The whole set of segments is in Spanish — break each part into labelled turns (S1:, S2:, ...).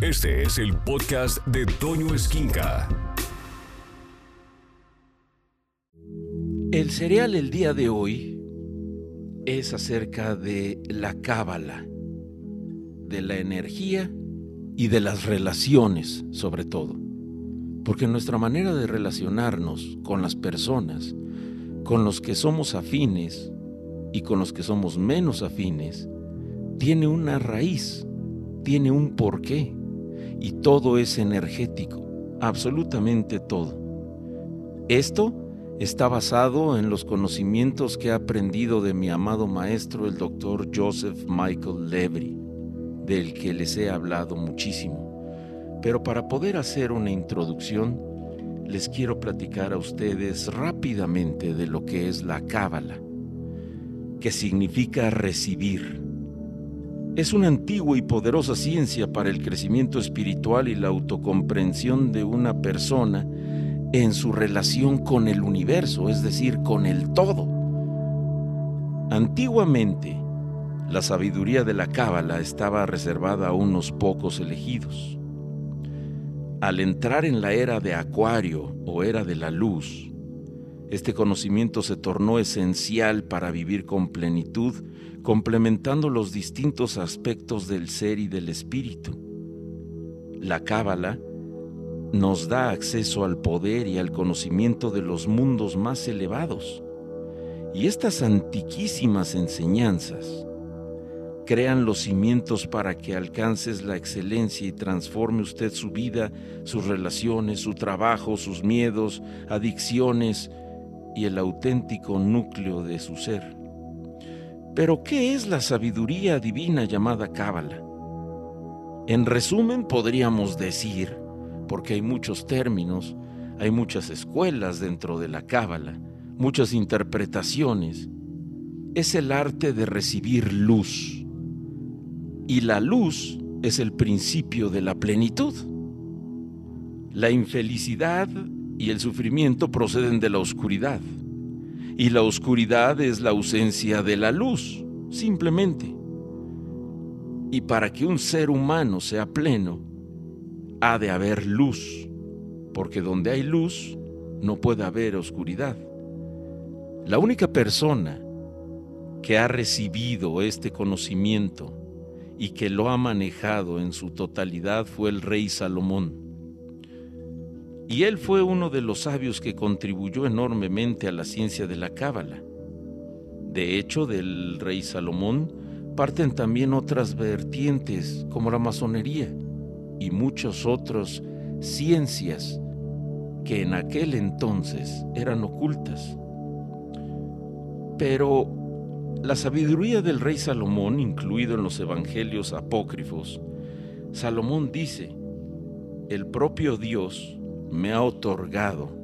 S1: Este es el podcast de Toño Esquinca.
S2: El cereal el día de hoy es acerca de la cábala, de la energía y de las relaciones sobre todo. Porque nuestra manera de relacionarnos con las personas, con los que somos afines y con los que somos menos afines, tiene una raíz, tiene un porqué y todo es energético, absolutamente todo. Esto está basado en los conocimientos que he aprendido de mi amado maestro, el doctor Joseph Michael Levry, del que les he hablado muchísimo. Pero para poder hacer una introducción, les quiero platicar a ustedes rápidamente de lo que es la cábala, que significa recibir. Es una antigua y poderosa ciencia para el crecimiento espiritual y la autocomprensión de una persona en su relación con el universo, es decir, con el todo. Antiguamente, la sabiduría de la Cábala estaba reservada a unos pocos elegidos. Al entrar en la era de Acuario o era de la luz, este conocimiento se tornó esencial para vivir con plenitud, complementando los distintos aspectos del ser y del espíritu. La Cábala nos da acceso al poder y al conocimiento de los mundos más elevados. Y estas antiquísimas enseñanzas crean los cimientos para que alcances la excelencia y transforme usted su vida, sus relaciones, su trabajo, sus miedos, adicciones y el auténtico núcleo de su ser. Pero, ¿qué es la sabiduría divina llamada Cábala? En resumen, podríamos decir porque hay muchos términos, hay muchas escuelas dentro de la cábala, muchas interpretaciones. Es el arte de recibir luz. Y la luz es el principio de la plenitud. La infelicidad y el sufrimiento proceden de la oscuridad. Y la oscuridad es la ausencia de la luz, simplemente. Y para que un ser humano sea pleno, ha de haber luz, porque donde hay luz no puede haber oscuridad. La única persona que ha recibido este conocimiento y que lo ha manejado en su totalidad fue el rey Salomón. Y él fue uno de los sabios que contribuyó enormemente a la ciencia de la cábala. De hecho, del rey Salomón parten también otras vertientes como la masonería y muchas otras ciencias que en aquel entonces eran ocultas. Pero la sabiduría del rey Salomón, incluido en los evangelios apócrifos, Salomón dice, el propio Dios me ha otorgado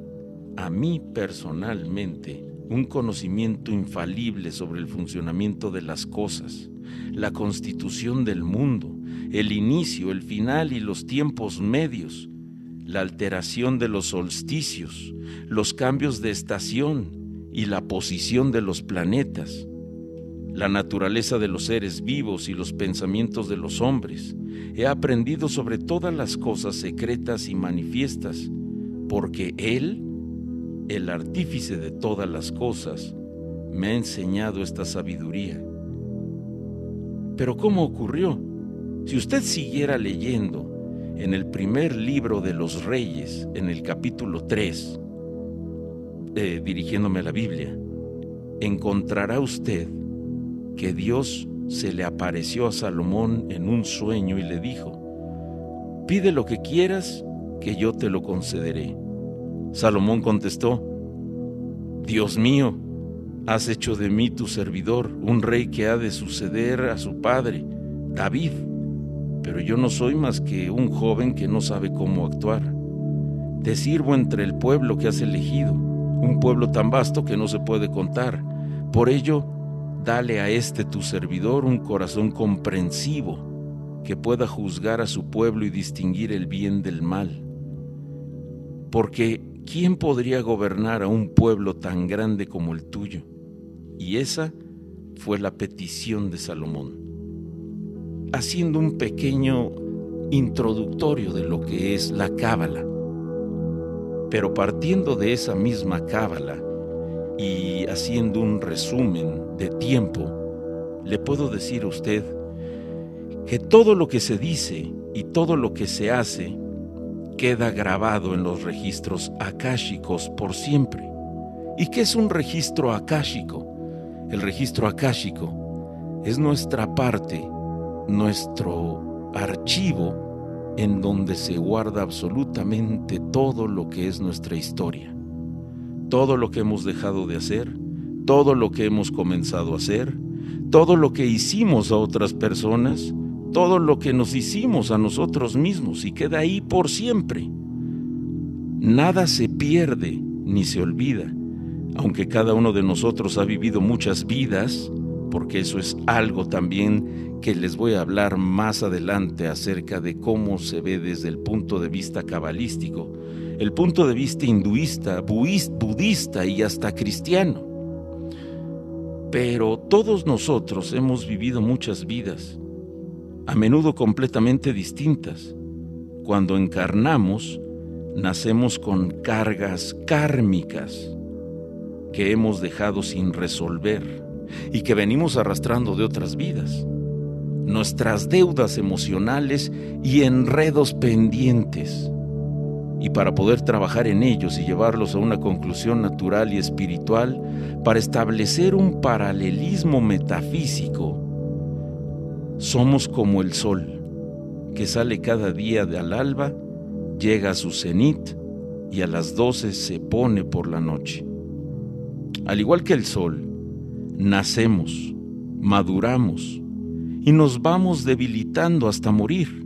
S2: a mí personalmente un conocimiento infalible sobre el funcionamiento de las cosas, la constitución del mundo, el inicio, el final y los tiempos medios, la alteración de los solsticios, los cambios de estación y la posición de los planetas, la naturaleza de los seres vivos y los pensamientos de los hombres. He aprendido sobre todas las cosas secretas y manifiestas, porque Él, el artífice de todas las cosas, me ha enseñado esta sabiduría. Pero ¿cómo ocurrió? Si usted siguiera leyendo en el primer libro de los reyes, en el capítulo 3, eh, dirigiéndome a la Biblia, encontrará usted que Dios se le apareció a Salomón en un sueño y le dijo, pide lo que quieras, que yo te lo concederé. Salomón contestó, Dios mío, has hecho de mí tu servidor, un rey que ha de suceder a su padre, David pero yo no soy más que un joven que no sabe cómo actuar. Te sirvo entre el pueblo que has elegido, un pueblo tan vasto que no se puede contar. Por ello, dale a este tu servidor un corazón comprensivo, que pueda juzgar a su pueblo y distinguir el bien del mal. Porque, ¿quién podría gobernar a un pueblo tan grande como el tuyo? Y esa fue la petición de Salomón haciendo un pequeño introductorio de lo que es la cábala. Pero partiendo de esa misma cábala y haciendo un resumen de tiempo, le puedo decir a usted que todo lo que se dice y todo lo que se hace queda grabado en los registros akáshicos por siempre. ¿Y qué es un registro akáshico? El registro akáshico es nuestra parte, nuestro archivo en donde se guarda absolutamente todo lo que es nuestra historia. Todo lo que hemos dejado de hacer, todo lo que hemos comenzado a hacer, todo lo que hicimos a otras personas, todo lo que nos hicimos a nosotros mismos y queda ahí por siempre. Nada se pierde ni se olvida, aunque cada uno de nosotros ha vivido muchas vidas, porque eso es algo también que les voy a hablar más adelante acerca de cómo se ve desde el punto de vista cabalístico, el punto de vista hinduista, budista y hasta cristiano. Pero todos nosotros hemos vivido muchas vidas a menudo completamente distintas. Cuando encarnamos, nacemos con cargas kármicas que hemos dejado sin resolver y que venimos arrastrando de otras vidas. Nuestras deudas emocionales y enredos pendientes. Y para poder trabajar en ellos y llevarlos a una conclusión natural y espiritual, para establecer un paralelismo metafísico somos como el sol, que sale cada día de al alba, llega a su cenit y a las doce se pone por la noche. Al igual que el sol, nacemos, maduramos y nos vamos debilitando hasta morir.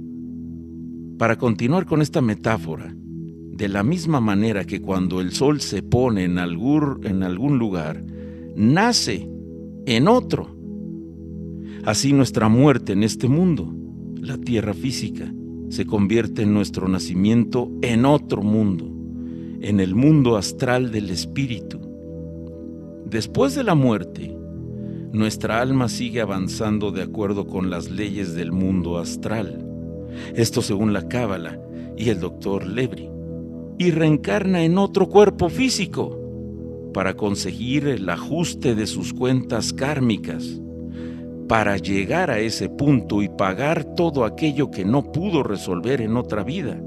S2: Para continuar con esta metáfora, de la misma manera que cuando el sol se pone en algún, en algún lugar, nace en otro Así nuestra muerte en este mundo, la tierra física, se convierte en nuestro nacimiento en otro mundo, en el mundo astral del espíritu. Después de la muerte, nuestra alma sigue avanzando de acuerdo con las leyes del mundo astral. Esto según la Cábala y el doctor Lebri. Y reencarna en otro cuerpo físico para conseguir el ajuste de sus cuentas kármicas para llegar a ese punto y pagar todo aquello que no pudo resolver en otra vida.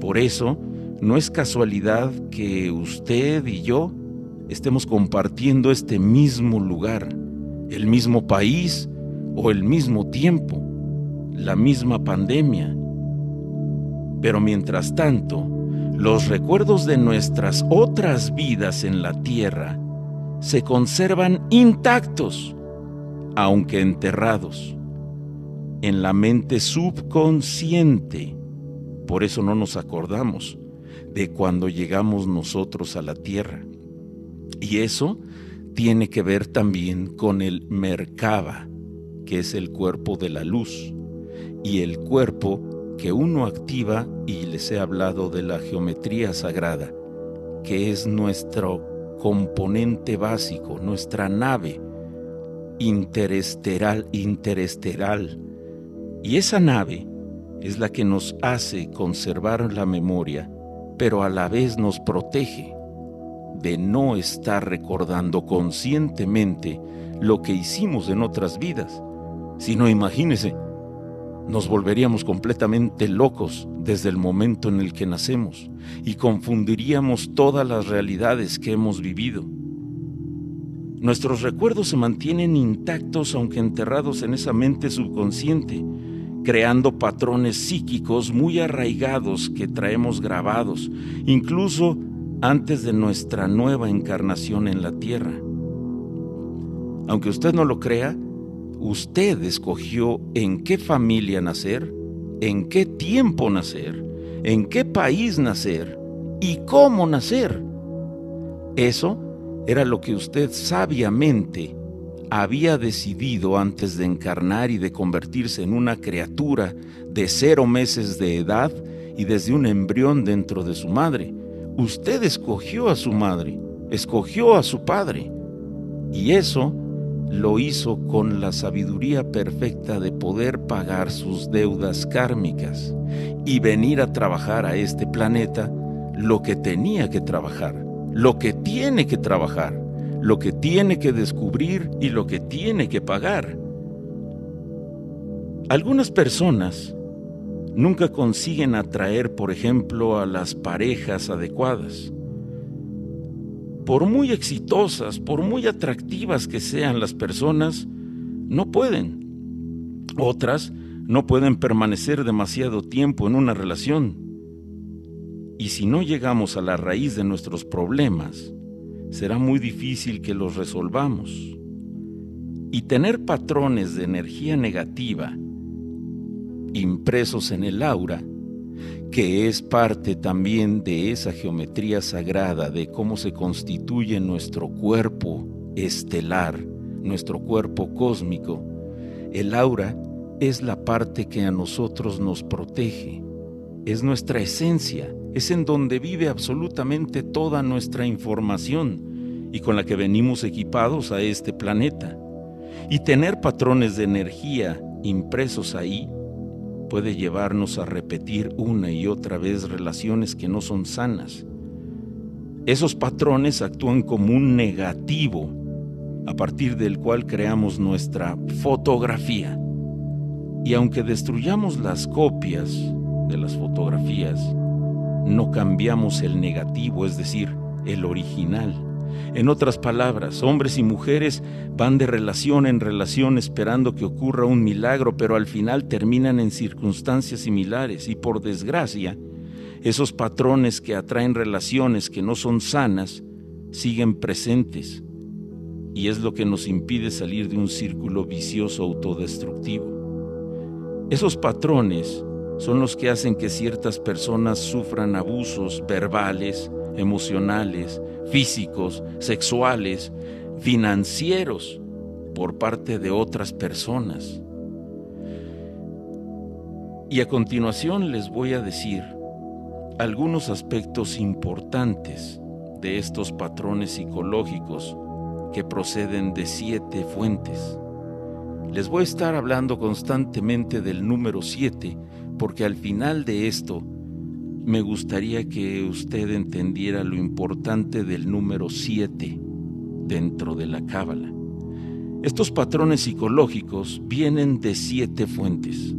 S2: Por eso, no es casualidad que usted y yo estemos compartiendo este mismo lugar, el mismo país o el mismo tiempo, la misma pandemia. Pero mientras tanto, los recuerdos de nuestras otras vidas en la tierra se conservan intactos aunque enterrados, en la mente subconsciente. Por eso no nos acordamos de cuando llegamos nosotros a la tierra. Y eso tiene que ver también con el Merkaba, que es el cuerpo de la luz, y el cuerpo que uno activa, y les he hablado de la geometría sagrada, que es nuestro componente básico, nuestra nave, interesteral, interesteral. Y esa nave es la que nos hace conservar la memoria, pero a la vez nos protege de no estar recordando conscientemente lo que hicimos en otras vidas. Si no, imagínese, nos volveríamos completamente locos desde el momento en el que nacemos y confundiríamos todas las realidades que hemos vivido. Nuestros recuerdos se mantienen intactos aunque enterrados en esa mente subconsciente, creando patrones psíquicos muy arraigados que traemos grabados, incluso antes de nuestra nueva encarnación en la Tierra. Aunque usted no lo crea, usted escogió en qué familia nacer, en qué tiempo nacer, en qué país nacer y cómo nacer. Eso era lo que usted sabiamente había decidido antes de encarnar y de convertirse en una criatura de cero meses de edad y desde un embrión dentro de su madre. Usted escogió a su madre, escogió a su padre. Y eso lo hizo con la sabiduría perfecta de poder pagar sus deudas kármicas y venir a trabajar a este planeta lo que tenía que trabajar, lo que tiene que trabajar, lo que tiene que descubrir y lo que tiene que pagar. Algunas personas nunca consiguen atraer, por ejemplo, a las parejas adecuadas. Por muy exitosas, por muy atractivas que sean las personas, no pueden. Otras no pueden permanecer demasiado tiempo en una relación. Y si no llegamos a la raíz de nuestros problemas, será muy difícil que los resolvamos. Y tener patrones de energía negativa impresos en el aura, que es parte también de esa geometría sagrada de cómo se constituye nuestro cuerpo estelar, nuestro cuerpo cósmico. El aura es la parte que a nosotros nos protege, es nuestra esencia, es en donde vive absolutamente toda nuestra información y con la que venimos equipados a este planeta. Y tener patrones de energía impresos ahí puede llevarnos a repetir una y otra vez relaciones que no son sanas. Esos patrones actúan como un negativo a partir del cual creamos nuestra fotografía. Y aunque destruyamos las copias de las fotografías, no cambiamos el negativo, es decir, el original. En otras palabras, hombres y mujeres van de relación en relación esperando que ocurra un milagro, pero al final terminan en circunstancias similares y por desgracia, esos patrones que atraen relaciones que no son sanas siguen presentes y es lo que nos impide salir de un círculo vicioso autodestructivo. Esos patrones son los que hacen que ciertas personas sufran abusos verbales, emocionales, físicos, sexuales, financieros por parte de otras personas. Y a continuación les voy a decir algunos aspectos importantes de estos patrones psicológicos que proceden de siete fuentes. Les voy a estar hablando constantemente del número siete porque al final de esto me gustaría que usted entendiera lo importante del número 7 dentro de la cábala. Estos patrones psicológicos vienen de siete fuentes.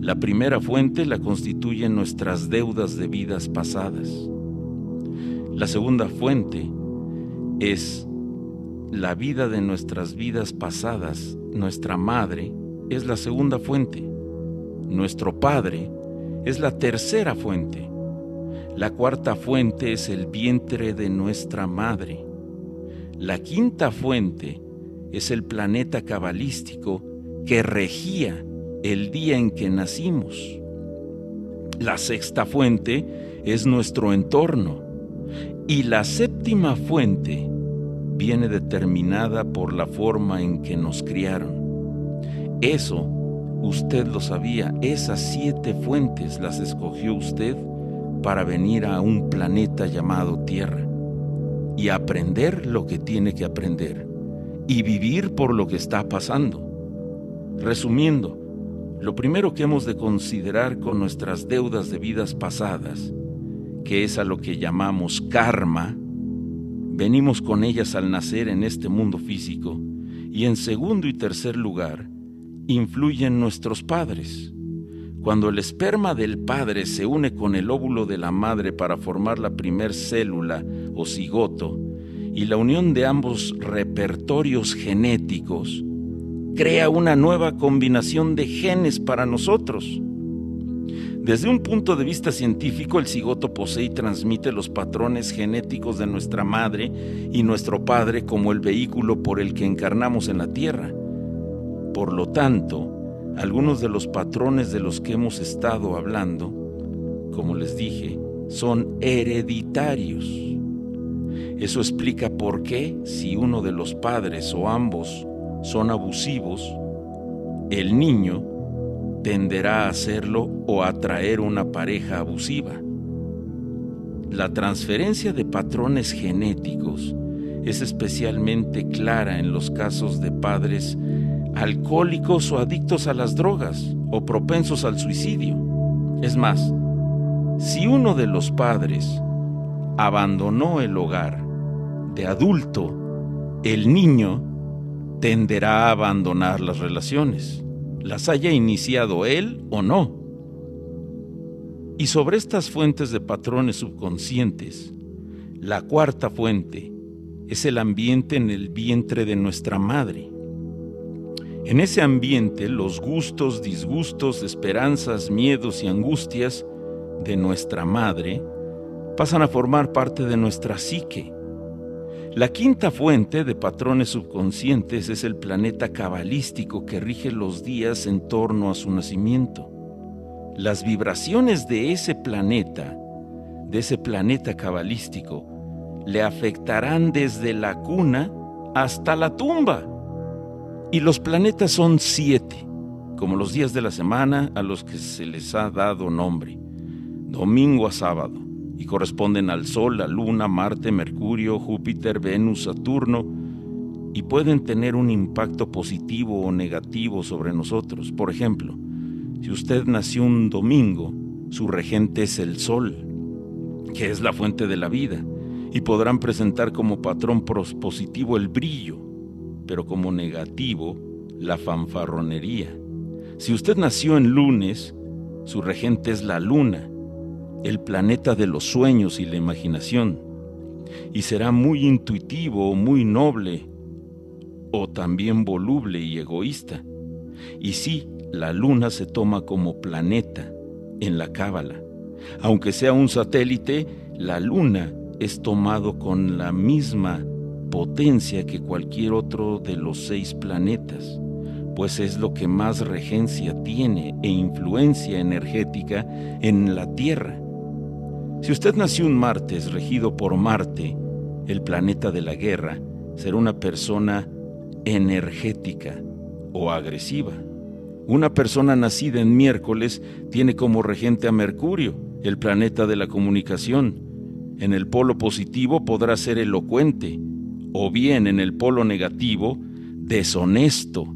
S2: La primera fuente la constituyen nuestras deudas de vidas pasadas. La segunda fuente es la vida de nuestras vidas pasadas. Nuestra madre es la segunda fuente. Nuestro padre es la tercera fuente. La cuarta fuente es el vientre de nuestra madre. La quinta fuente es el planeta cabalístico que regía el día en que nacimos. La sexta fuente es nuestro entorno. Y la séptima fuente viene determinada por la forma en que nos criaron. Eso Usted lo sabía, esas siete fuentes las escogió usted para venir a un planeta llamado Tierra y aprender lo que tiene que aprender y vivir por lo que está pasando. Resumiendo, lo primero que hemos de considerar con nuestras deudas de vidas pasadas, que es a lo que llamamos karma, venimos con ellas al nacer en este mundo físico, y en segundo y tercer lugar, influyen nuestros padres. Cuando el esperma del padre se une con el óvulo de la madre para formar la primer célula o cigoto, y la unión de ambos repertorios genéticos crea una nueva combinación de genes para nosotros. Desde un punto de vista científico, el cigoto posee y transmite los patrones genéticos de nuestra madre y nuestro padre como el vehículo por el que encarnamos en la Tierra. Por lo tanto, algunos de los patrones de los que hemos estado hablando, como les dije, son hereditarios. Eso explica por qué, si uno de los padres o ambos son abusivos, el niño tenderá a hacerlo o a atraer una pareja abusiva. La transferencia de patrones genéticos es especialmente clara en los casos de padres alcohólicos o adictos a las drogas o propensos al suicidio. Es más, si uno de los padres abandonó el hogar de adulto, el niño tenderá a abandonar las relaciones, las haya iniciado él o no. Y sobre estas fuentes de patrones subconscientes, la cuarta fuente es el ambiente en el vientre de nuestra madre. En ese ambiente, los gustos, disgustos, esperanzas, miedos y angustias de nuestra madre pasan a formar parte de nuestra psique. La quinta fuente de patrones subconscientes es el planeta cabalístico que rige los días en torno a su nacimiento. Las vibraciones de ese planeta, de ese planeta cabalístico, le afectarán desde la cuna hasta la tumba. Y los planetas son siete, como los días de la semana a los que se les ha dado nombre, domingo a sábado, y corresponden al Sol, la Luna, Marte, Mercurio, Júpiter, Venus, Saturno, y pueden tener un impacto positivo o negativo sobre nosotros. Por ejemplo, si usted nació un domingo, su regente es el Sol, que es la fuente de la vida y podrán presentar como patrón positivo el brillo, pero como negativo la fanfarronería. Si usted nació en lunes, su regente es la luna, el planeta de los sueños y la imaginación, y será muy intuitivo, muy noble, o también voluble y egoísta. Y sí, la luna se toma como planeta en la cábala. Aunque sea un satélite, la luna es tomado con la misma potencia que cualquier otro de los seis planetas, pues es lo que más regencia tiene e influencia energética en la Tierra. Si usted nació un martes regido por Marte, el planeta de la guerra, será una persona energética o agresiva. Una persona nacida en miércoles tiene como regente a Mercurio, el planeta de la comunicación, en el polo positivo podrá ser elocuente, o bien en el polo negativo, deshonesto.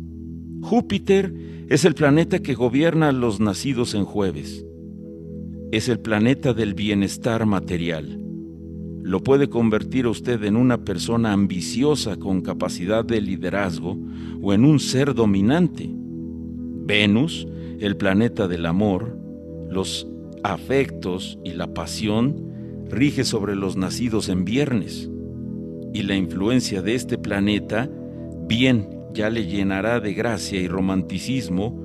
S2: Júpiter es el planeta que gobierna a los nacidos en jueves. Es el planeta del bienestar material. Lo puede convertir a usted en una persona ambiciosa con capacidad de liderazgo o en un ser dominante. Venus, el planeta del amor, los afectos y la pasión, rige sobre los nacidos en viernes, y la influencia de este planeta bien ya le llenará de gracia y romanticismo,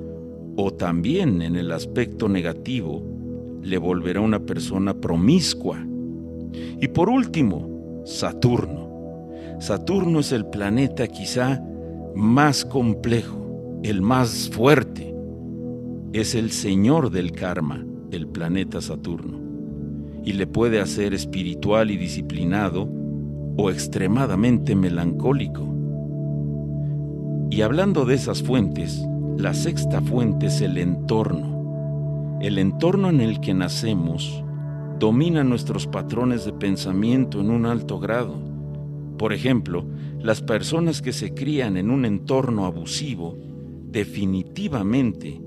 S2: o también en el aspecto negativo le volverá una persona promiscua. Y por último, Saturno. Saturno es el planeta quizá más complejo, el más fuerte. Es el señor del karma, el planeta Saturno y le puede hacer espiritual y disciplinado o extremadamente melancólico. Y hablando de esas fuentes, la sexta fuente es el entorno. El entorno en el que nacemos domina nuestros patrones de pensamiento en un alto grado. Por ejemplo, las personas que se crían en un entorno abusivo definitivamente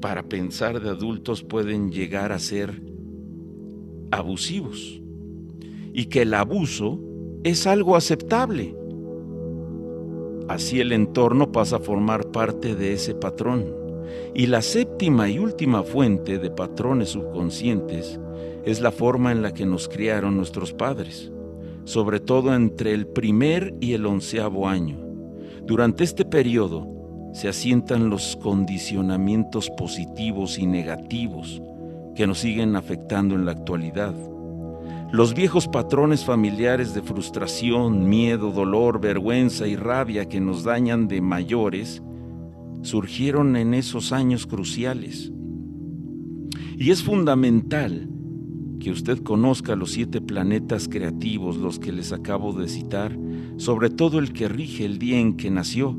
S2: para pensar de adultos pueden llegar a ser abusivos y que el abuso es algo aceptable. Así el entorno pasa a formar parte de ese patrón. Y la séptima y última fuente de patrones subconscientes es la forma en la que nos criaron nuestros padres, sobre todo entre el primer y el onceavo año. Durante este periodo se asientan los condicionamientos positivos y negativos que nos siguen afectando en la actualidad. Los viejos patrones familiares de frustración, miedo, dolor, vergüenza y rabia que nos dañan de mayores surgieron en esos años cruciales. Y es fundamental que usted conozca los siete planetas creativos, los que les acabo de citar, sobre todo el que rige el día en que nació.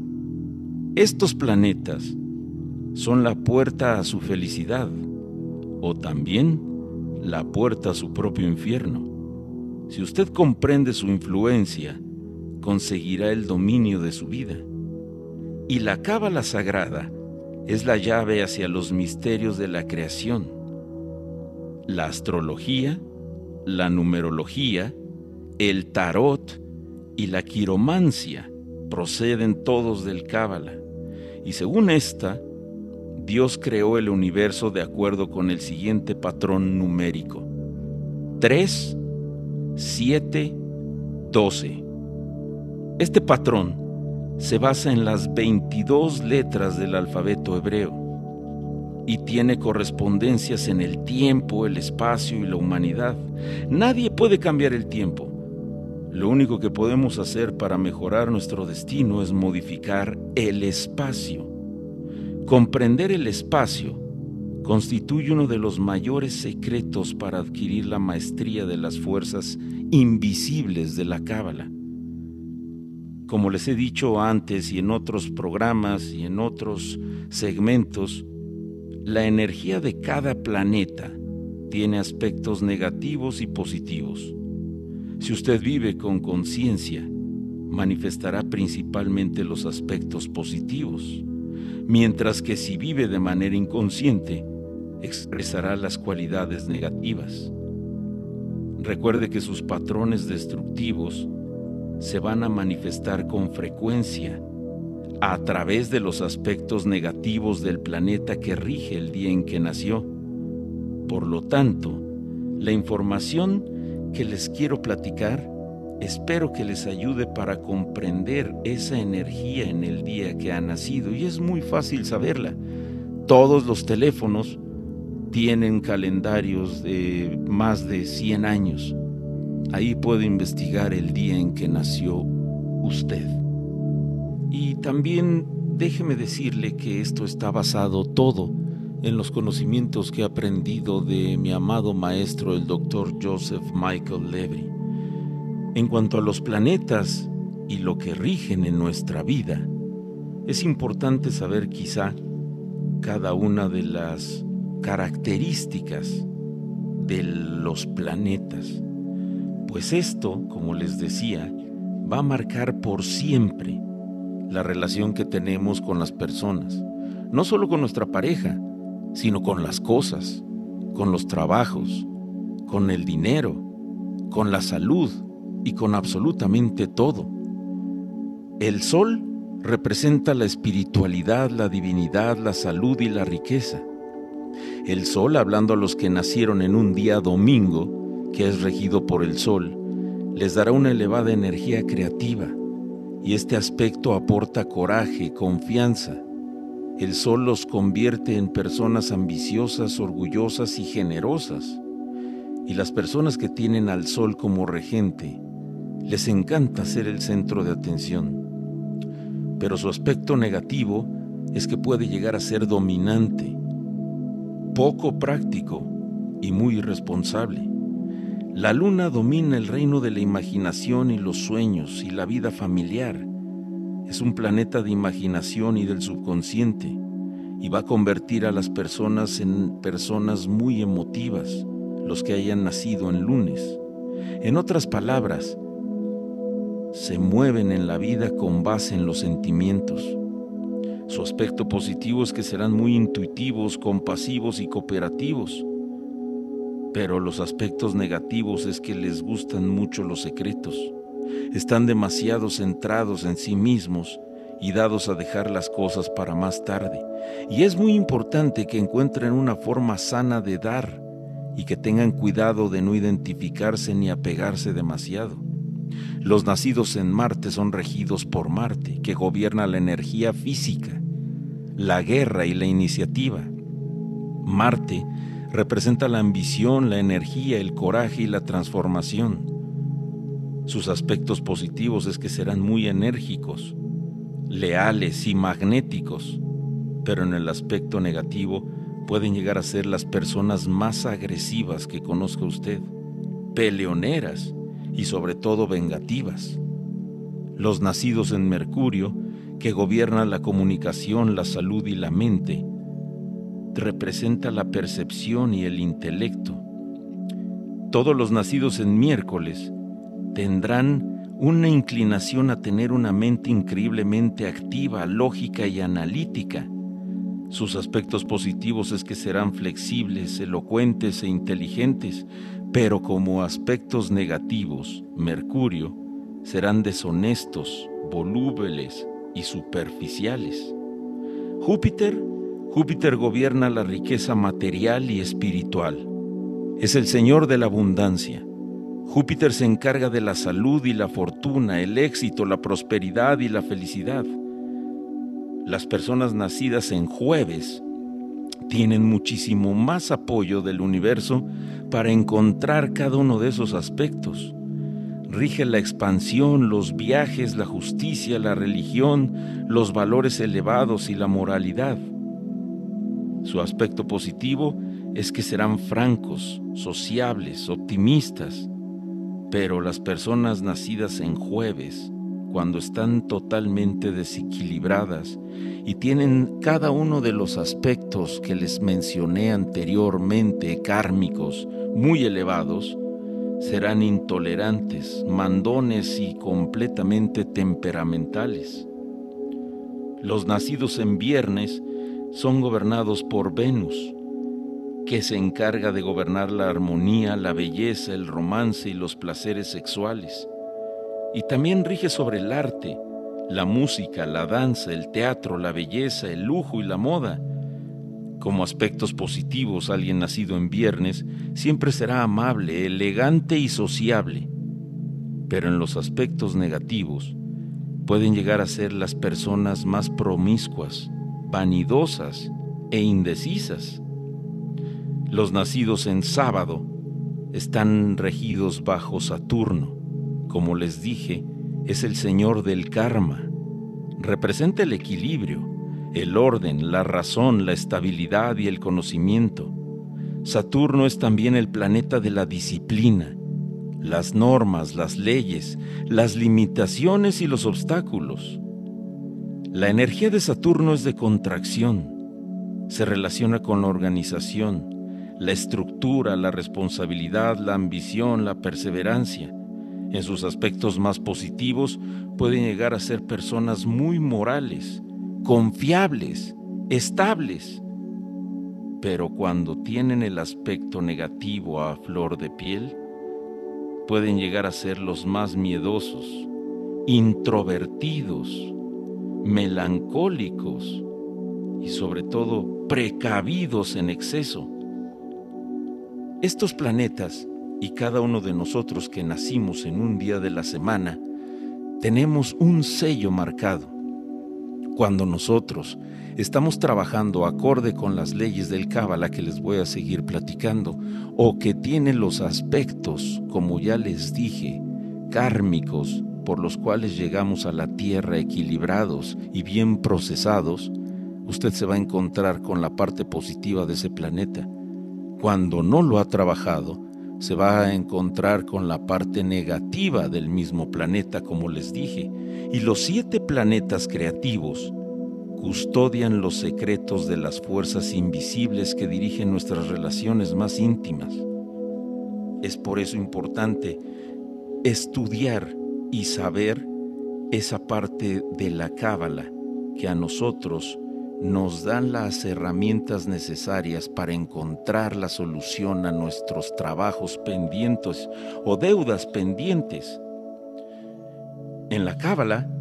S2: Estos planetas son la puerta a su felicidad o también la puerta a su propio infierno. Si usted comprende su influencia conseguirá el dominio de su vida. Y la cábala sagrada es la llave hacia los misterios de la creación. La astrología, la numerología, el tarot y la quiromancia proceden todos del cábala. Y según esta, Dios creó el universo de acuerdo con el siguiente patrón numérico. 3, 7, 12. Este patrón se basa en las 22 letras del alfabeto hebreo y tiene correspondencias en el tiempo, el espacio y la humanidad. Nadie puede cambiar el tiempo. Lo único que podemos hacer para mejorar nuestro destino es modificar el espacio. Comprender el espacio constituye uno de los mayores secretos para adquirir la maestría de las fuerzas invisibles de la Cábala. Como les he dicho antes y en otros programas y en otros segmentos, la energía de cada planeta tiene aspectos negativos y positivos. Si usted vive con conciencia, manifestará principalmente los aspectos positivos, mientras que si vive de manera inconsciente, expresará las cualidades negativas. Recuerde que sus patrones destructivos se van a manifestar con frecuencia a través de los aspectos negativos del planeta que rige el día en que nació. Por lo tanto, la información que les quiero platicar espero que les ayude para comprender esa energía en el día que ha nacido y es muy fácil saberla. Todos los teléfonos tienen calendarios de más de 100 años Ahí puede investigar el día en que nació usted. Y también déjeme decirle que esto está basado todo en los conocimientos que he aprendido de mi amado maestro, el doctor Joseph Michael Levy. En cuanto a los planetas y lo que rigen en nuestra vida, es importante saber quizá cada una de las características de los planetas pues esto, como les decía, va a marcar por siempre la relación que tenemos con las personas, no solo con nuestra pareja, sino con las cosas, con los trabajos, con el dinero, con la salud y con absolutamente todo. El sol representa la espiritualidad, la divinidad, la salud y la riqueza. El sol, hablando a los que nacieron en un día domingo, que es regido por el sol, les dará una elevada energía creativa y este aspecto aporta coraje, confianza. El sol los convierte en personas ambiciosas, orgullosas y generosas. Y las personas que tienen al sol como regente, les encanta ser el centro de atención. Pero su aspecto negativo es que puede llegar a ser dominante, poco práctico y muy irresponsable. La luna domina el reino de la imaginación y los sueños y la vida familiar. Es un planeta de imaginación y del subconsciente y va a convertir a las personas en personas muy emotivas, los que hayan nacido en lunes. En otras palabras, se mueven en la vida con base en los sentimientos. Su aspecto positivo es que serán muy intuitivos, compasivos y cooperativos pero los aspectos negativos es que les gustan mucho los secretos. Están demasiado centrados en sí mismos y dados a dejar las cosas para más tarde. Y es muy importante que encuentren una forma sana de dar y que tengan cuidado de no identificarse ni apegarse demasiado. Los nacidos en Marte son regidos por Marte, que gobierna la energía física, la guerra y la iniciativa. Marte representa la ambición, la energía, el coraje y la transformación. Sus aspectos positivos es que serán muy enérgicos, leales y magnéticos, pero en el aspecto negativo pueden llegar a ser las personas más agresivas que conozca usted, peleoneras y sobre todo vengativas. Los nacidos en Mercurio, que gobiernan la comunicación, la salud y la mente, representa la percepción y el intelecto. Todos los nacidos en miércoles tendrán una inclinación a tener una mente increíblemente activa, lógica y analítica. Sus aspectos positivos es que serán flexibles, elocuentes e inteligentes, pero como aspectos negativos, Mercurio, serán deshonestos, volúbeles y superficiales. Júpiter, Júpiter gobierna la riqueza material y espiritual. Es el Señor de la abundancia. Júpiter se encarga de la salud y la fortuna, el éxito, la prosperidad y la felicidad. Las personas nacidas en jueves tienen muchísimo más apoyo del universo para encontrar cada uno de esos aspectos. Rige la expansión, los viajes, la justicia, la religión, los valores elevados y la moralidad. Su aspecto positivo es que serán francos, sociables, optimistas, pero las personas nacidas en jueves, cuando están totalmente desequilibradas y tienen cada uno de los aspectos que les mencioné anteriormente, kármicos, muy elevados, serán intolerantes, mandones y completamente temperamentales. Los nacidos en viernes son gobernados por Venus, que se encarga de gobernar la armonía, la belleza, el romance y los placeres sexuales. Y también rige sobre el arte, la música, la danza, el teatro, la belleza, el lujo y la moda. Como aspectos positivos, alguien nacido en viernes siempre será amable, elegante y sociable. Pero en los aspectos negativos, pueden llegar a ser las personas más promiscuas, vanidosas e indecisas. Los nacidos en sábado están regidos bajo Saturno. Como les dije, es el señor del karma. Representa el equilibrio, el orden, la razón, la estabilidad y el conocimiento. Saturno es también el planeta de la disciplina, las normas, las leyes, las limitaciones y los obstáculos. La energía de Saturno es de contracción. Se relaciona con la organización, la estructura, la responsabilidad, la ambición, la perseverancia en sus aspectos más positivos, pueden llegar a ser personas muy morales, confiables, estables. Pero cuando tienen el aspecto negativo a flor de piel, pueden llegar a ser los más miedosos, introvertidos, melancólicos y sobre todo precavidos en exceso. Estos planetas y cada uno de nosotros que nacimos en un día de la semana, tenemos un sello marcado. Cuando nosotros estamos trabajando acorde con las leyes del Cábala que les voy a seguir platicando, o que tienen los aspectos, como ya les dije, kármicos, por los cuales llegamos a la tierra equilibrados y bien procesados, usted se va a encontrar con la parte positiva de ese planeta. Cuando no lo ha trabajado, se va a encontrar con la parte negativa del mismo planeta, como les dije, y los siete planetas creativos custodian los secretos de las fuerzas invisibles que dirigen nuestras relaciones más íntimas. Es por eso importante estudiar y saber esa parte de la cábala que a nosotros nos dan las herramientas necesarias para encontrar la solución a nuestros trabajos pendientes o deudas pendientes. En la Cábala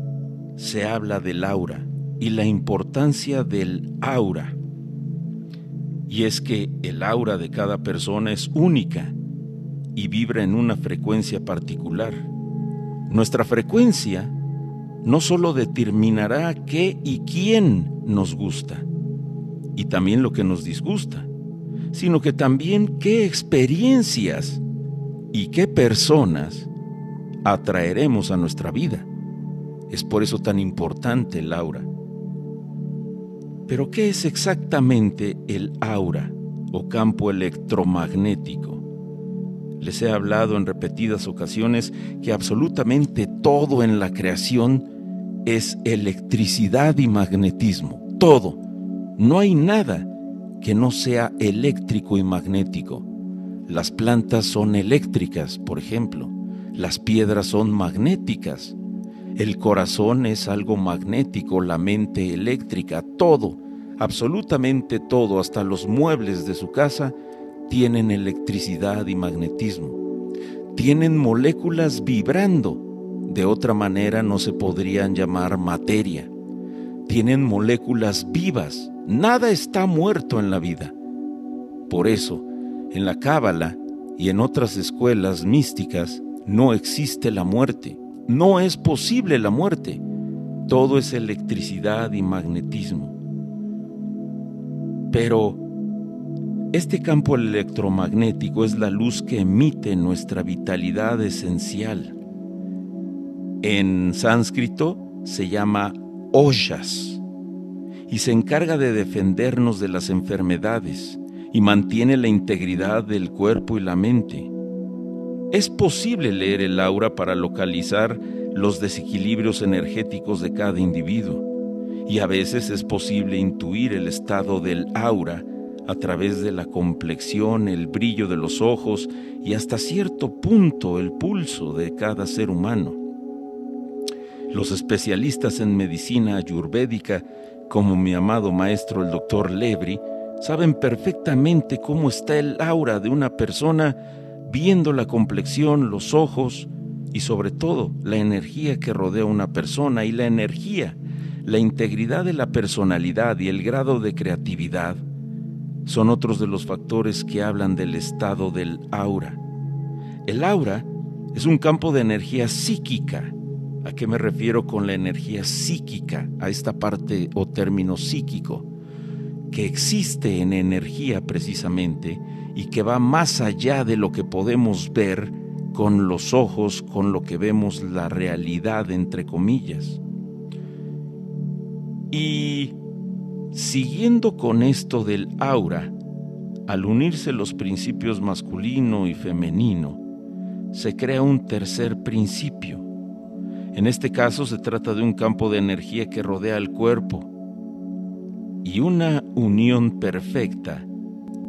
S2: se habla del aura y la importancia del aura. Y es que el aura de cada persona es única y vibra en una frecuencia particular. Nuestra frecuencia no solo determinará qué y quién nos gusta y también lo que nos disgusta, sino que también qué experiencias y qué personas atraeremos a nuestra vida. Es por eso tan importante el aura. Pero ¿qué es exactamente el aura o campo electromagnético? Les he hablado en repetidas ocasiones que absolutamente todo en la creación es electricidad y magnetismo. Todo. No hay nada que no sea eléctrico y magnético. Las plantas son eléctricas, por ejemplo. Las piedras son magnéticas. El corazón es algo magnético, la mente eléctrica, todo, absolutamente todo, hasta los muebles de su casa, tienen electricidad y magnetismo. Tienen moléculas vibrando. De otra manera no se podrían llamar materia. Tienen moléculas vivas. Nada está muerto en la vida. Por eso, en la Cábala y en otras escuelas místicas no existe la muerte. No es posible la muerte. Todo es electricidad y magnetismo. Pero este campo electromagnético es la luz que emite nuestra vitalidad esencial. En sánscrito se llama Ojas y se encarga de defendernos de las enfermedades y mantiene la integridad del cuerpo y la mente. Es posible leer el aura para localizar los desequilibrios energéticos de cada individuo y a veces es posible intuir el estado del aura a través de la complexión, el brillo de los ojos y hasta cierto punto el pulso de cada ser humano. Los especialistas en medicina ayurvédica, como mi amado maestro el doctor Lebri, saben perfectamente cómo está el aura de una persona viendo la complexión, los ojos y sobre todo la energía que rodea a una persona y la energía, la integridad de la personalidad y el grado de creatividad son otros de los factores que hablan del estado del aura. El aura es un campo de energía psíquica. ¿A qué me refiero con la energía psíquica? A esta parte o término psíquico, que existe en energía precisamente y que va más allá de lo que podemos ver con los ojos, con lo que vemos la realidad, entre comillas. Y Siguiendo con esto del aura, al unirse los principios masculino y femenino, se crea un tercer principio. En este caso se trata de un campo de energía que rodea el cuerpo y una unión perfecta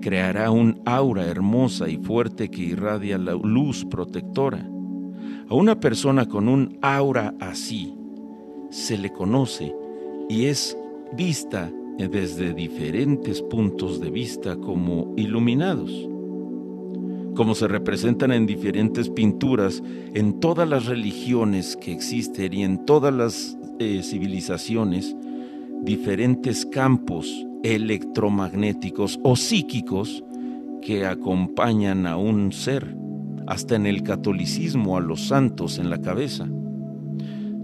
S2: creará un aura hermosa y fuerte que irradia la luz protectora. A una persona con un aura así se le conoce y es vista desde diferentes puntos de vista como iluminados, como se representan en diferentes pinturas en todas las religiones que existen y en todas las eh, civilizaciones, diferentes campos electromagnéticos o psíquicos que acompañan a un ser, hasta en el catolicismo a los santos en la cabeza.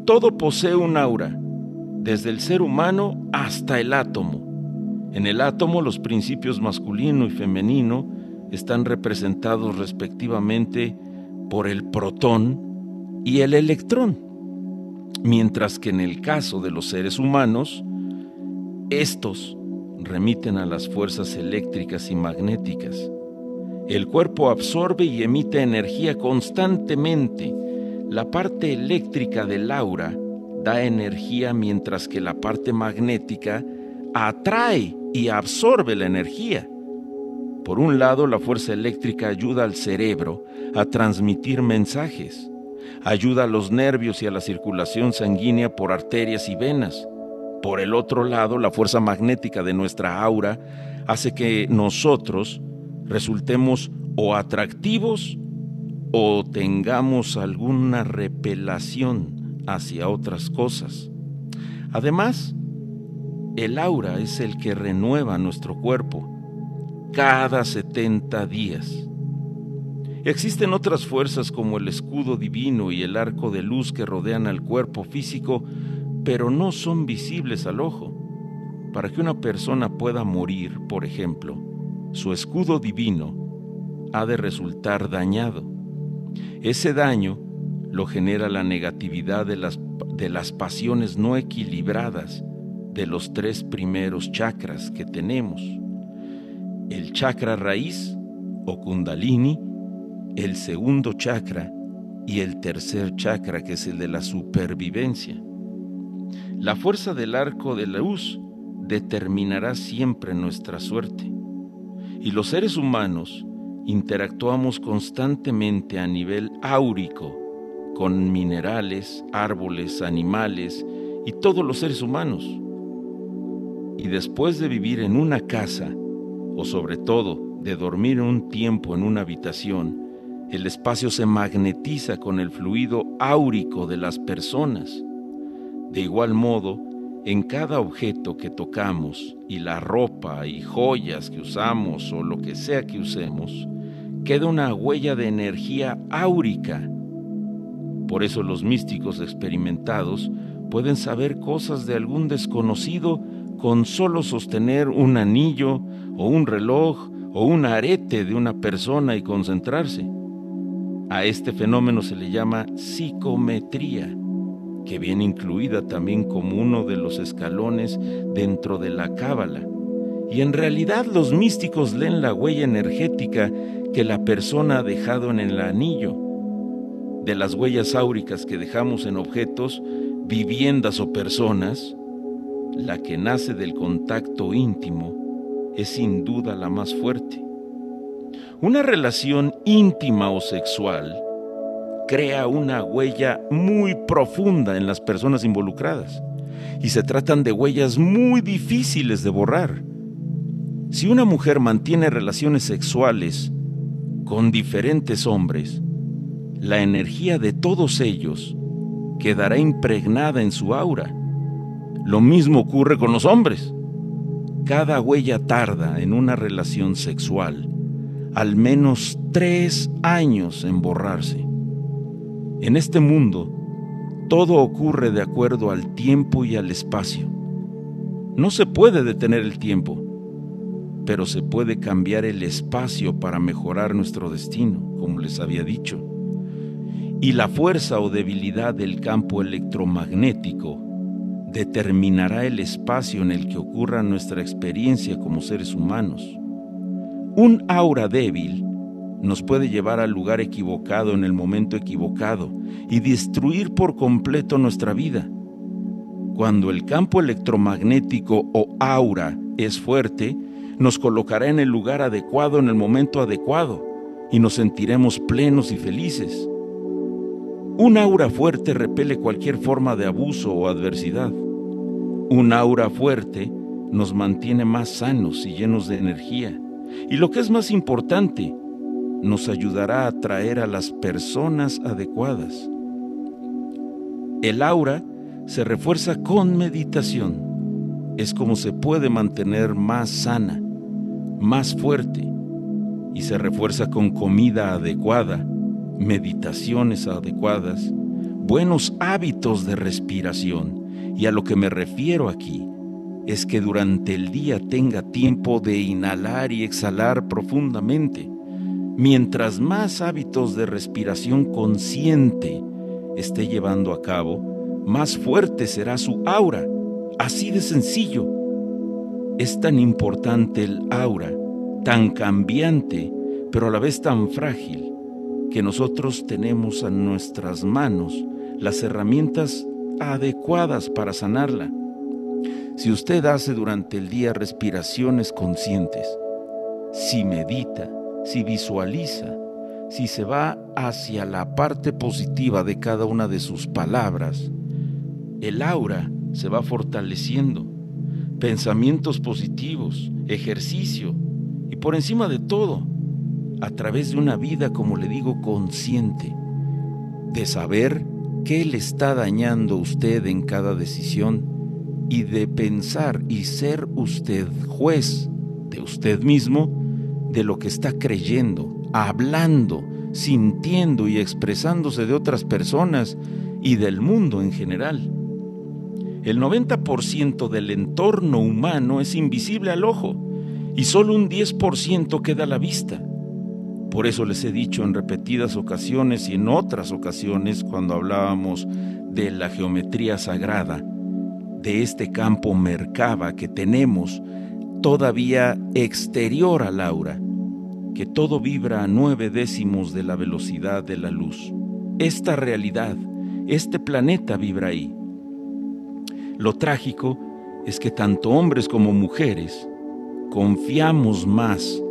S2: Todo posee un aura, desde el ser humano hasta el átomo. En el átomo los principios masculino y femenino están representados respectivamente por el protón y el electrón, mientras que en el caso de los seres humanos, estos remiten a las fuerzas eléctricas y magnéticas. El cuerpo absorbe y emite energía constantemente. La parte eléctrica del aura da energía mientras que la parte magnética atrae y absorbe la energía. Por un lado, la fuerza eléctrica ayuda al cerebro a transmitir mensajes, ayuda a los nervios y a la circulación sanguínea por arterias y venas. Por el otro lado, la fuerza magnética de nuestra aura hace que nosotros resultemos o atractivos o tengamos alguna repelación hacia otras cosas. Además, el aura es el que renueva nuestro cuerpo cada 70 días. Existen otras fuerzas como el escudo divino y el arco de luz que rodean al cuerpo físico, pero no son visibles al ojo. Para que una persona pueda morir, por ejemplo, su escudo divino ha de resultar dañado. Ese daño lo genera la negatividad de las, de las pasiones no equilibradas de los tres primeros chakras que tenemos. El chakra raíz o kundalini, el segundo chakra y el tercer chakra que es el de la supervivencia. La fuerza del arco de la luz determinará siempre nuestra suerte. Y los seres humanos interactuamos constantemente a nivel áurico con minerales, árboles, animales y todos los seres humanos. Y después de vivir en una casa, o sobre todo de dormir un tiempo en una habitación, el espacio se magnetiza con el fluido áurico de las personas. De igual modo, en cada objeto que tocamos y la ropa y joyas que usamos o lo que sea que usemos, queda una huella de energía áurica. Por eso los místicos experimentados pueden saber cosas de algún desconocido con solo sostener un anillo o un reloj o un arete de una persona y concentrarse. A este fenómeno se le llama psicometría, que viene incluida también como uno de los escalones dentro de la cábala. Y en realidad los místicos leen la huella energética que la persona ha dejado en el anillo. De las huellas áuricas que dejamos en objetos, viviendas o personas, la que nace del contacto íntimo es sin duda la más fuerte. Una relación íntima o sexual crea una huella muy profunda en las personas involucradas y se tratan de huellas muy difíciles de borrar. Si una mujer mantiene relaciones sexuales con diferentes hombres, la energía de todos ellos quedará impregnada en su aura. Lo mismo ocurre con los hombres. Cada huella tarda en una relación sexual al menos tres años en borrarse. En este mundo, todo ocurre de acuerdo al tiempo y al espacio. No se puede detener el tiempo, pero se puede cambiar el espacio para mejorar nuestro destino, como les había dicho. Y la fuerza o debilidad del campo electromagnético determinará el espacio en el que ocurra nuestra experiencia como seres humanos. Un aura débil nos puede llevar al lugar equivocado en el momento equivocado y destruir por completo nuestra vida. Cuando el campo electromagnético o aura es fuerte, nos colocará en el lugar adecuado en el momento adecuado y nos sentiremos plenos y felices. Un aura fuerte repele cualquier forma de abuso o adversidad. Un aura fuerte nos mantiene más sanos y llenos de energía y lo que es más importante, nos ayudará a atraer a las personas adecuadas. El aura se refuerza con meditación. Es como se puede mantener más sana, más fuerte y se refuerza con comida adecuada, meditaciones adecuadas, buenos hábitos de respiración. Y a lo que me refiero aquí es que durante el día tenga tiempo de inhalar y exhalar profundamente. Mientras más hábitos de respiración consciente esté llevando a cabo, más fuerte será su aura. Así de sencillo. Es tan importante el aura, tan cambiante, pero a la vez tan frágil, que nosotros tenemos a nuestras manos las herramientas adecuadas para sanarla. Si usted hace durante el día respiraciones conscientes, si medita, si visualiza, si se va hacia la parte positiva de cada una de sus palabras, el aura se va fortaleciendo. Pensamientos positivos, ejercicio y por encima de todo, a través de una vida, como le digo, consciente, de saber qué le está dañando usted en cada decisión y de pensar y ser usted juez de usted mismo, de lo que está creyendo, hablando, sintiendo y expresándose de otras personas y del mundo en general. El 90% del entorno humano es invisible al ojo y solo un 10% queda a la vista. Por eso les he dicho en repetidas ocasiones y en otras ocasiones cuando hablábamos de la geometría sagrada, de este campo Merkaba que tenemos todavía exterior al aura, que todo vibra a nueve décimos de la velocidad de la luz. Esta realidad, este planeta vibra ahí. Lo trágico es que tanto hombres como mujeres confiamos más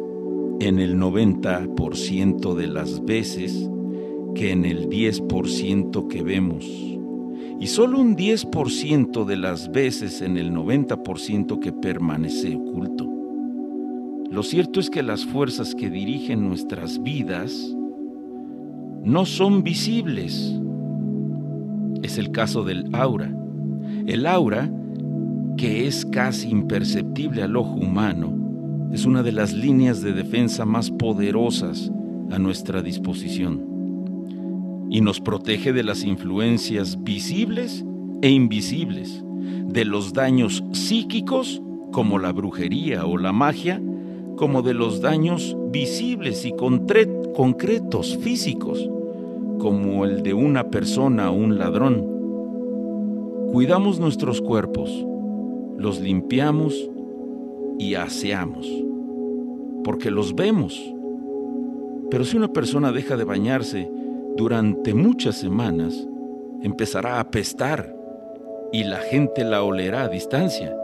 S2: en el 90% de las veces que en el 10% que vemos y solo un 10% de las veces en el 90% que permanece oculto. Lo cierto es que las fuerzas que dirigen nuestras vidas no son visibles. Es el caso del aura. El aura, que es casi imperceptible al ojo humano, es una de las líneas de defensa más poderosas a nuestra disposición y nos protege de las influencias visibles e invisibles, de los daños psíquicos como la brujería o la magia, como de los daños visibles y concretos físicos, como el de una persona o un ladrón. Cuidamos nuestros cuerpos, los limpiamos y aseamos, porque los vemos. Pero si una persona deja de bañarse durante muchas semanas, empezará a apestar y la gente la olerá a distancia.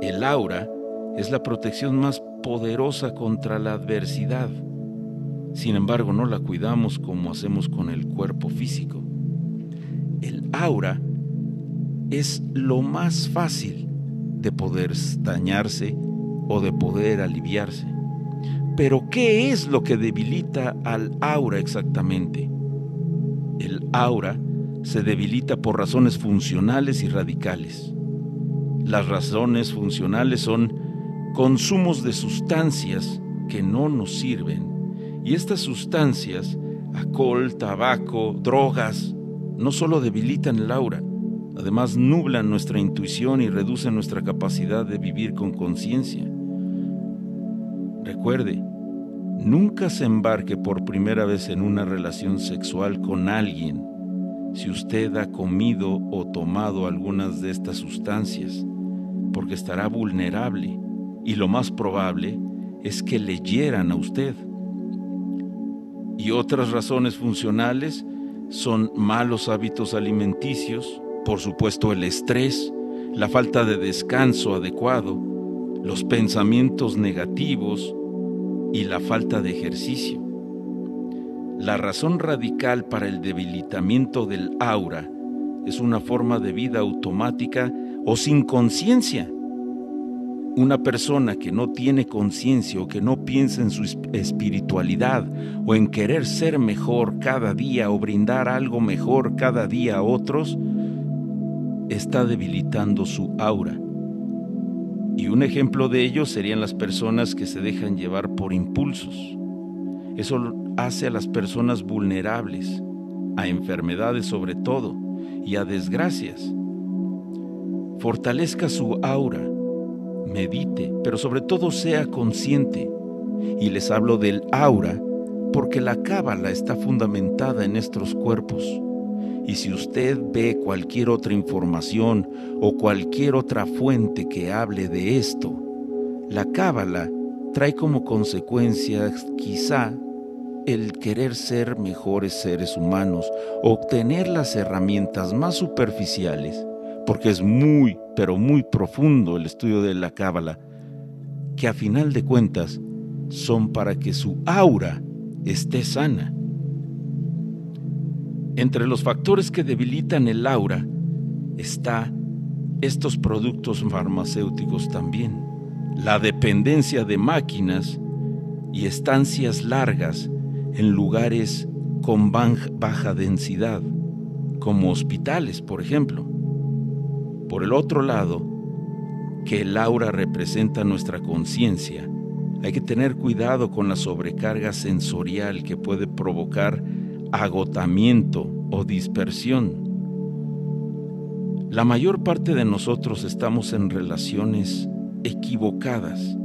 S2: El aura es la protección más poderosa contra la adversidad. Sin embargo, no la cuidamos como hacemos con el cuerpo físico. El aura es lo más fácil de poder dañarse de poder aliviarse. Pero ¿qué es lo que debilita al aura exactamente? El aura se debilita por razones funcionales y radicales. Las razones funcionales son consumos de sustancias que no nos sirven y estas sustancias, alcohol, tabaco, drogas, no solo debilitan el aura, además nublan nuestra intuición y reducen nuestra capacidad de vivir con conciencia. Recuerde, nunca se embarque por primera vez en una relación sexual con alguien si usted ha comido o tomado algunas de estas sustancias, porque estará vulnerable y lo más probable es que le hieran a usted. Y otras razones funcionales son malos hábitos alimenticios, por supuesto el estrés, la falta de descanso adecuado, los pensamientos negativos y la falta de ejercicio. La razón radical para el debilitamiento del aura es una forma de vida automática o sin conciencia una persona que no tiene conciencia o que no piensa en su espiritualidad o en querer ser mejor cada día o brindar algo mejor cada día a otros, está debilitando su aura. Y un ejemplo de ello serían las personas que se dejan llevar por impulsos. Eso hace a las personas vulnerables, a enfermedades sobre todo, y a desgracias. Fortalezca su aura medite, pero sobre todo sea consciente. Y les hablo del aura porque la cábala está fundamentada en nuestros cuerpos. Y si usted ve cualquier otra información o cualquier otra fuente que hable de esto, la cábala trae como consecuencia quizá el querer ser mejores seres humanos, obtener las herramientas más superficiales porque es muy, pero muy profundo el estudio de la Cábala, que a final de cuentas son para que su aura esté sana. Entre los factores que debilitan el aura está estos productos farmacéuticos también, la dependencia de máquinas y estancias largas en lugares con baja densidad, como hospitales, por ejemplo. Por el otro lado, que el aura representa nuestra conciencia, hay que tener cuidado con la sobrecarga sensorial que puede provocar agotamiento o dispersión. La mayor parte de nosotros estamos en relaciones equivocadas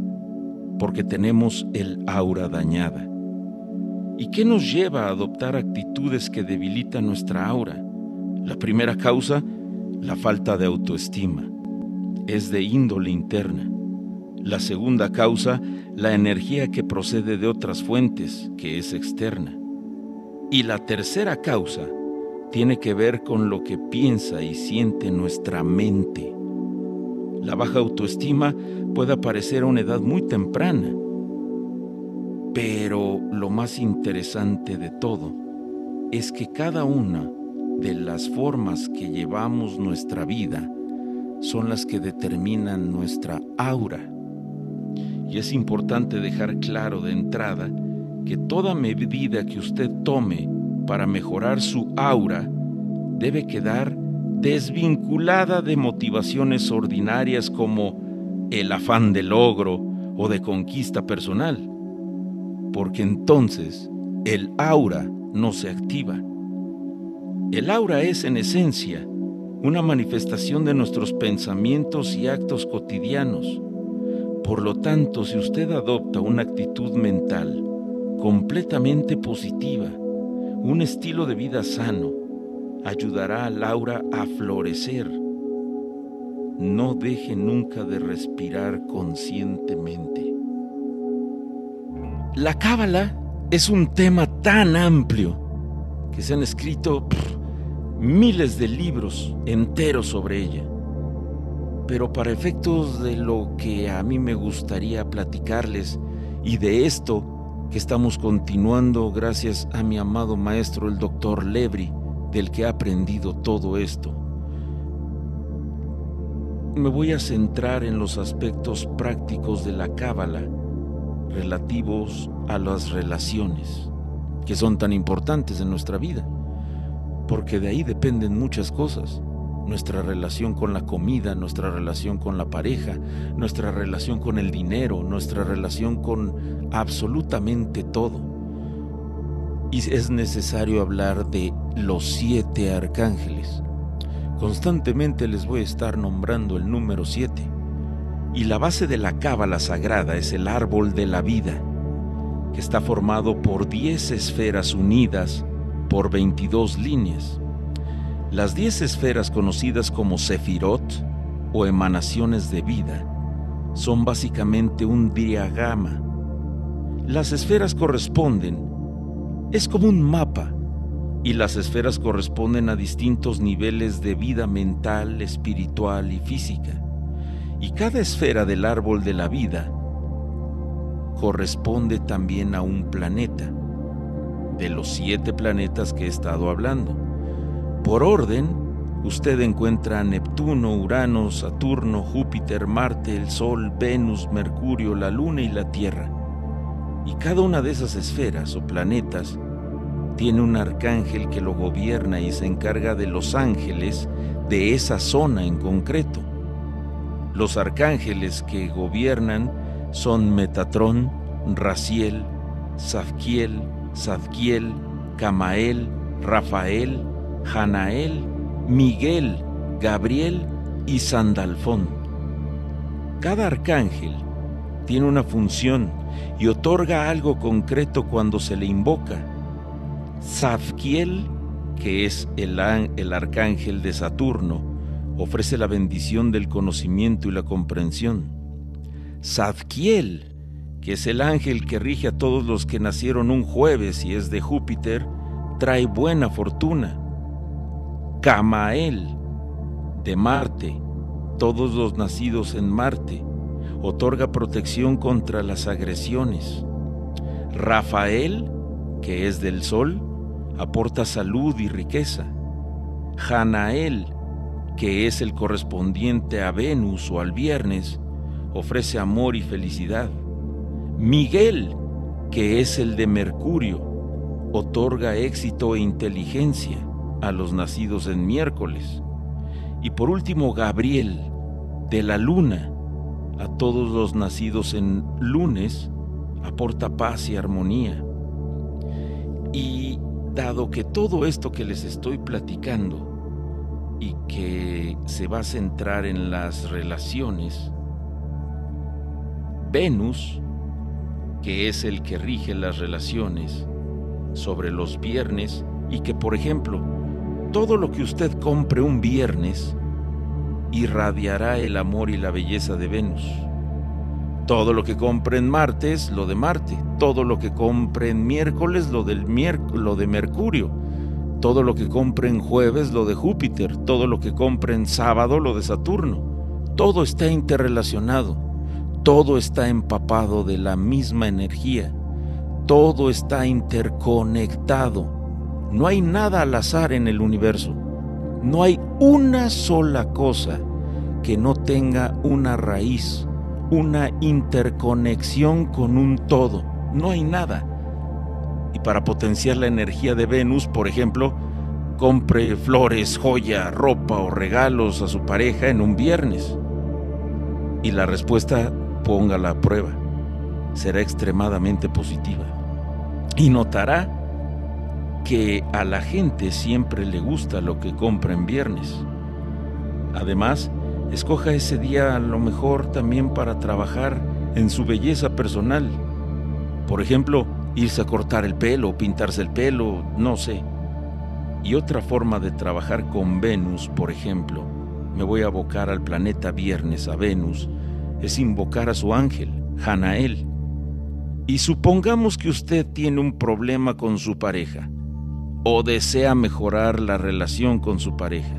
S2: porque tenemos el aura dañada. ¿Y qué nos lleva a adoptar actitudes que debilitan nuestra aura? La primera causa la falta de autoestima es de índole interna. La segunda causa, la energía que procede de otras fuentes, que es externa. Y la tercera causa tiene que ver con lo que piensa y siente nuestra mente. La baja autoestima puede aparecer a una edad muy temprana, pero lo más interesante de todo es que cada una de las formas que llevamos nuestra vida son las que determinan nuestra aura. Y es importante dejar claro de entrada que toda medida que usted tome para mejorar su aura debe quedar desvinculada de motivaciones ordinarias como el afán de logro o de conquista personal, porque entonces el aura no se activa. El aura es en esencia una manifestación de nuestros pensamientos y actos cotidianos. Por lo tanto, si usted adopta una actitud mental completamente positiva, un estilo de vida sano, ayudará al aura a florecer. No deje nunca de respirar conscientemente. La cábala es un tema tan amplio que se han escrito miles de libros enteros sobre ella. Pero para efectos de lo que a mí me gustaría platicarles y de esto que estamos continuando gracias a mi amado maestro el doctor Lebri, del que he aprendido todo esto, me voy a centrar en los aspectos prácticos de la cábala relativos a las relaciones, que son tan importantes en nuestra vida, porque de ahí dependen muchas cosas. Nuestra relación con la comida, nuestra relación con la pareja, nuestra relación con el dinero, nuestra relación con absolutamente todo. Y es necesario hablar de los siete arcángeles. Constantemente les voy a estar nombrando el número siete y la base de la cábala sagrada es el árbol de la vida, que está formado por 10 esferas unidas por 22 líneas. Las 10 esferas conocidas como sefirot o emanaciones de vida son básicamente un diagrama. Las esferas corresponden, es como un mapa, y las esferas corresponden a distintos niveles de vida mental, espiritual y física y cada esfera del árbol de la vida corresponde también a un planeta, de los siete planetas que he estado hablando. Por orden, usted encuentra Neptuno, Urano, Saturno, Júpiter, Marte, el Sol, Venus, Mercurio, la Luna y la Tierra. Y cada una de esas esferas o planetas tiene un arcángel que lo gobierna y se encarga de los ángeles de esa zona en concreto. Los arcángeles que gobiernan son Metatrón, Raciel, Zadkiel, Zadkiel, Camael, Rafael, Janael, Miguel, Gabriel y Sandalfón. Cada arcángel tiene una función y otorga algo concreto cuando se le invoca. Zadkiel, que es el, el arcángel de Saturno, ofrece la bendición del conocimiento y la comprensión. Zadkiel, que es el ángel que rige a todos los que nacieron un jueves y es de Júpiter, trae buena fortuna. Camael, de Marte, todos los nacidos en Marte, otorga protección contra las agresiones. Rafael, que es del Sol, aporta salud y riqueza. Janael, que es el correspondiente a Venus o al viernes, ofrece amor y felicidad. Miguel, que es el de Mercurio, otorga éxito e inteligencia a los nacidos en miércoles. Y por último, Gabriel, de la luna, a todos los nacidos en lunes, aporta paz y armonía. Y dado que todo esto que les estoy platicando y que se va a centrar en las relaciones, Venus, que es el que rige las relaciones, sobre los viernes y que, por ejemplo, todo lo que usted compre un viernes irradiará el amor y la belleza de Venus. Todo lo que compre en martes, lo de Marte. Todo lo que compre en miércoles, lo, del lo de Mercurio todo lo que compre en jueves lo de Júpiter, todo lo que compre en sábado lo de Saturno. Todo está interrelacionado, todo está empapado de la misma energía, todo está interconectado. No hay nada al azar en el universo. No hay una sola cosa que no tenga una raíz, una interconexión con un todo. No hay nada. Y para potenciar la energía de Venus, por ejemplo, compre flores, joya, ropa o regalos a su pareja en un viernes. Y la respuesta póngala a prueba. Será extremadamente positiva. Y notará que a la gente siempre le gusta lo que compra en viernes. Además, escoja ese día a lo mejor también para trabajar en su belleza personal. Por ejemplo, irse a cortar el pelo, pintarse el pelo, no sé. Y otra forma de trabajar con Venus, por ejemplo, me voy a abocar al planeta Viernes, a Venus, es invocar a su ángel, Hanael. Y supongamos que usted tiene un problema con su pareja o desea mejorar la relación con su pareja.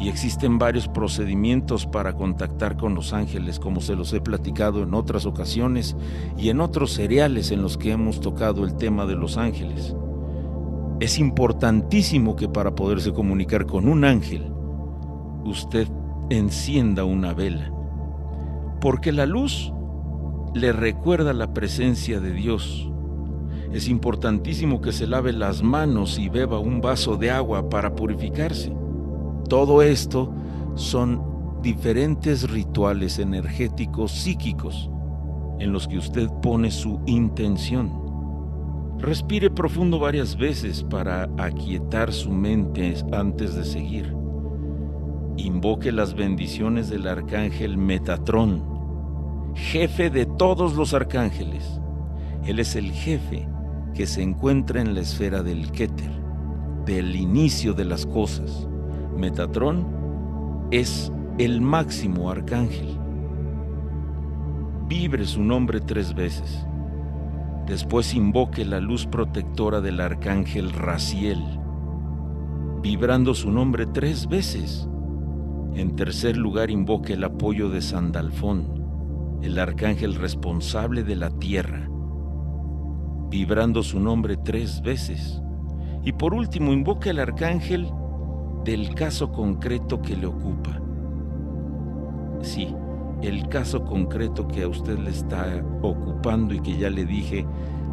S2: Y existen varios procedimientos para contactar con los ángeles, como se los he platicado en otras ocasiones y en otros seriales en los que hemos tocado el tema de los ángeles. Es importantísimo que para poderse comunicar con un ángel, usted encienda una vela, porque la luz le recuerda la presencia de Dios es importantísimo que se lave las manos y beba un vaso de agua para purificarse. Todo esto son diferentes rituales energéticos psíquicos en los que usted pone su intención. Respire profundo varias veces para aquietar su mente antes de seguir. Invoque las bendiciones del arcángel Metatrón, jefe de todos los arcángeles. Él es el jefe que se encuentra en la esfera del Keter, del inicio de las cosas. Metatrón es el máximo arcángel. Vibre su nombre tres veces. Después invoque la luz protectora del arcángel Raciel, vibrando su nombre tres veces. En tercer lugar, invoque el apoyo de Sandalfón, el arcángel responsable de la tierra vibrando su nombre tres veces. Y por último, invoca el arcángel del caso concreto que le ocupa. Sí, el caso concreto que a usted le está ocupando y que ya le dije,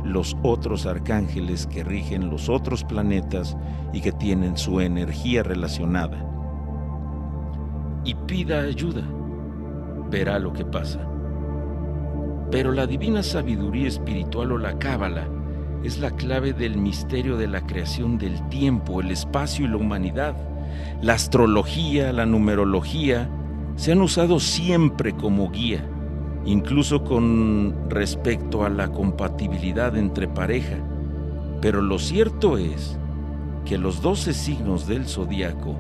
S2: los otros arcángeles que rigen los otros planetas y que tienen su energía relacionada. Y pida ayuda, verá lo que pasa. Pero la divina sabiduría espiritual o la cábala es la clave del misterio de la creación del tiempo, el espacio y la humanidad. La astrología, la numerología, se han usado siempre como guía, incluso con respecto a la compatibilidad entre pareja. Pero lo cierto es que los doce signos del zodiaco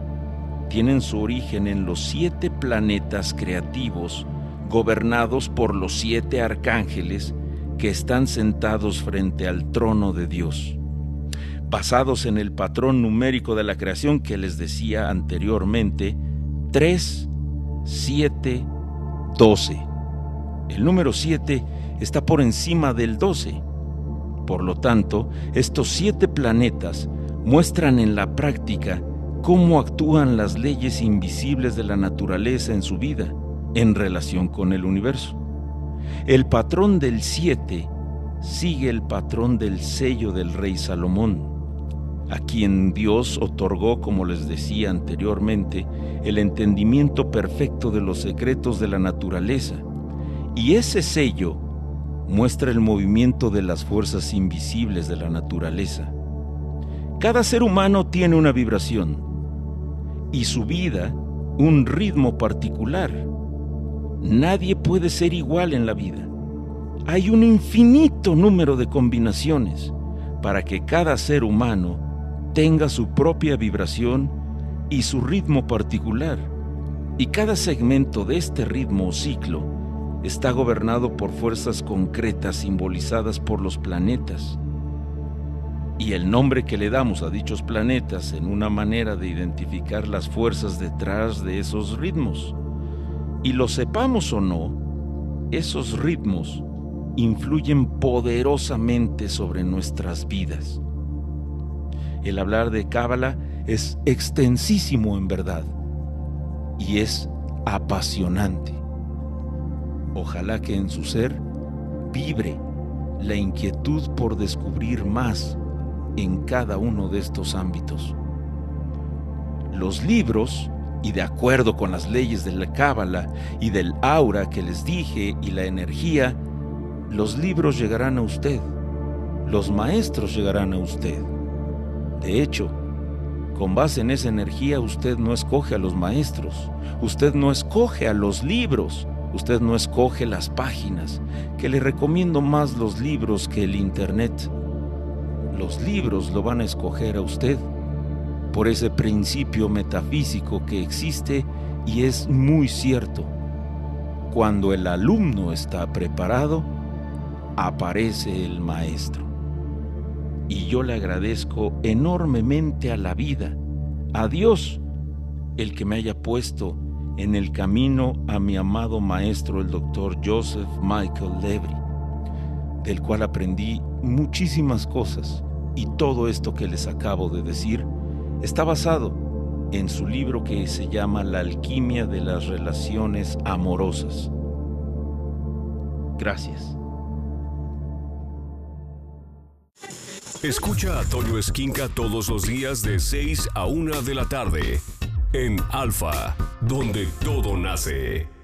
S2: tienen su origen en los siete planetas creativos gobernados por los siete arcángeles que están sentados frente al trono de Dios, basados en el patrón numérico de la creación que les decía anteriormente, 3, 7, 12. El número 7 está por encima del 12. Por lo tanto, estos siete planetas muestran en la práctica cómo actúan las leyes invisibles de la naturaleza en su vida en relación con el universo. El patrón del 7 sigue el patrón del sello del rey Salomón, a quien Dios otorgó, como les decía anteriormente, el entendimiento perfecto de los secretos de la naturaleza. Y ese sello muestra el movimiento de las fuerzas invisibles de la naturaleza. Cada ser humano tiene una vibración y su vida un ritmo particular Nadie puede ser igual en la vida. Hay un infinito número de combinaciones para que cada ser humano tenga su propia vibración y su ritmo particular. Y cada segmento de este ritmo o ciclo está gobernado por fuerzas concretas simbolizadas por los planetas. Y el nombre que le damos a dichos planetas en una manera de identificar las fuerzas detrás de esos ritmos. Y lo sepamos o no, esos ritmos influyen poderosamente sobre nuestras vidas. el hablar de Cábala es extensísimo en verdad y es apasionante. Ojalá que en su ser vibre la inquietud por descubrir más en cada uno de estos ámbitos. Los libros, y de acuerdo con las leyes de la Cábala y del aura que les dije y la energía, los libros llegarán a usted, los maestros llegarán a usted. De hecho, con base en esa energía usted no escoge a los maestros, usted no escoge a los libros, usted no escoge las páginas, que le recomiendo más los libros que el Internet. Los libros lo van a escoger a usted por ese principio metafísico que existe y es muy cierto. Cuando el alumno está preparado, aparece el maestro. Y yo le agradezco enormemente a la vida, a Dios, el que me haya puesto en el camino a mi amado maestro, el doctor Joseph Michael Levry, del cual aprendí muchísimas cosas. Y todo esto que les acabo de decir está basado en su libro que se llama La alquimia de las relaciones amorosas. Gracias.
S1: Escucha a Toño Esquinca todos los días de 6 a 1 de la tarde en Alfa, donde todo nace.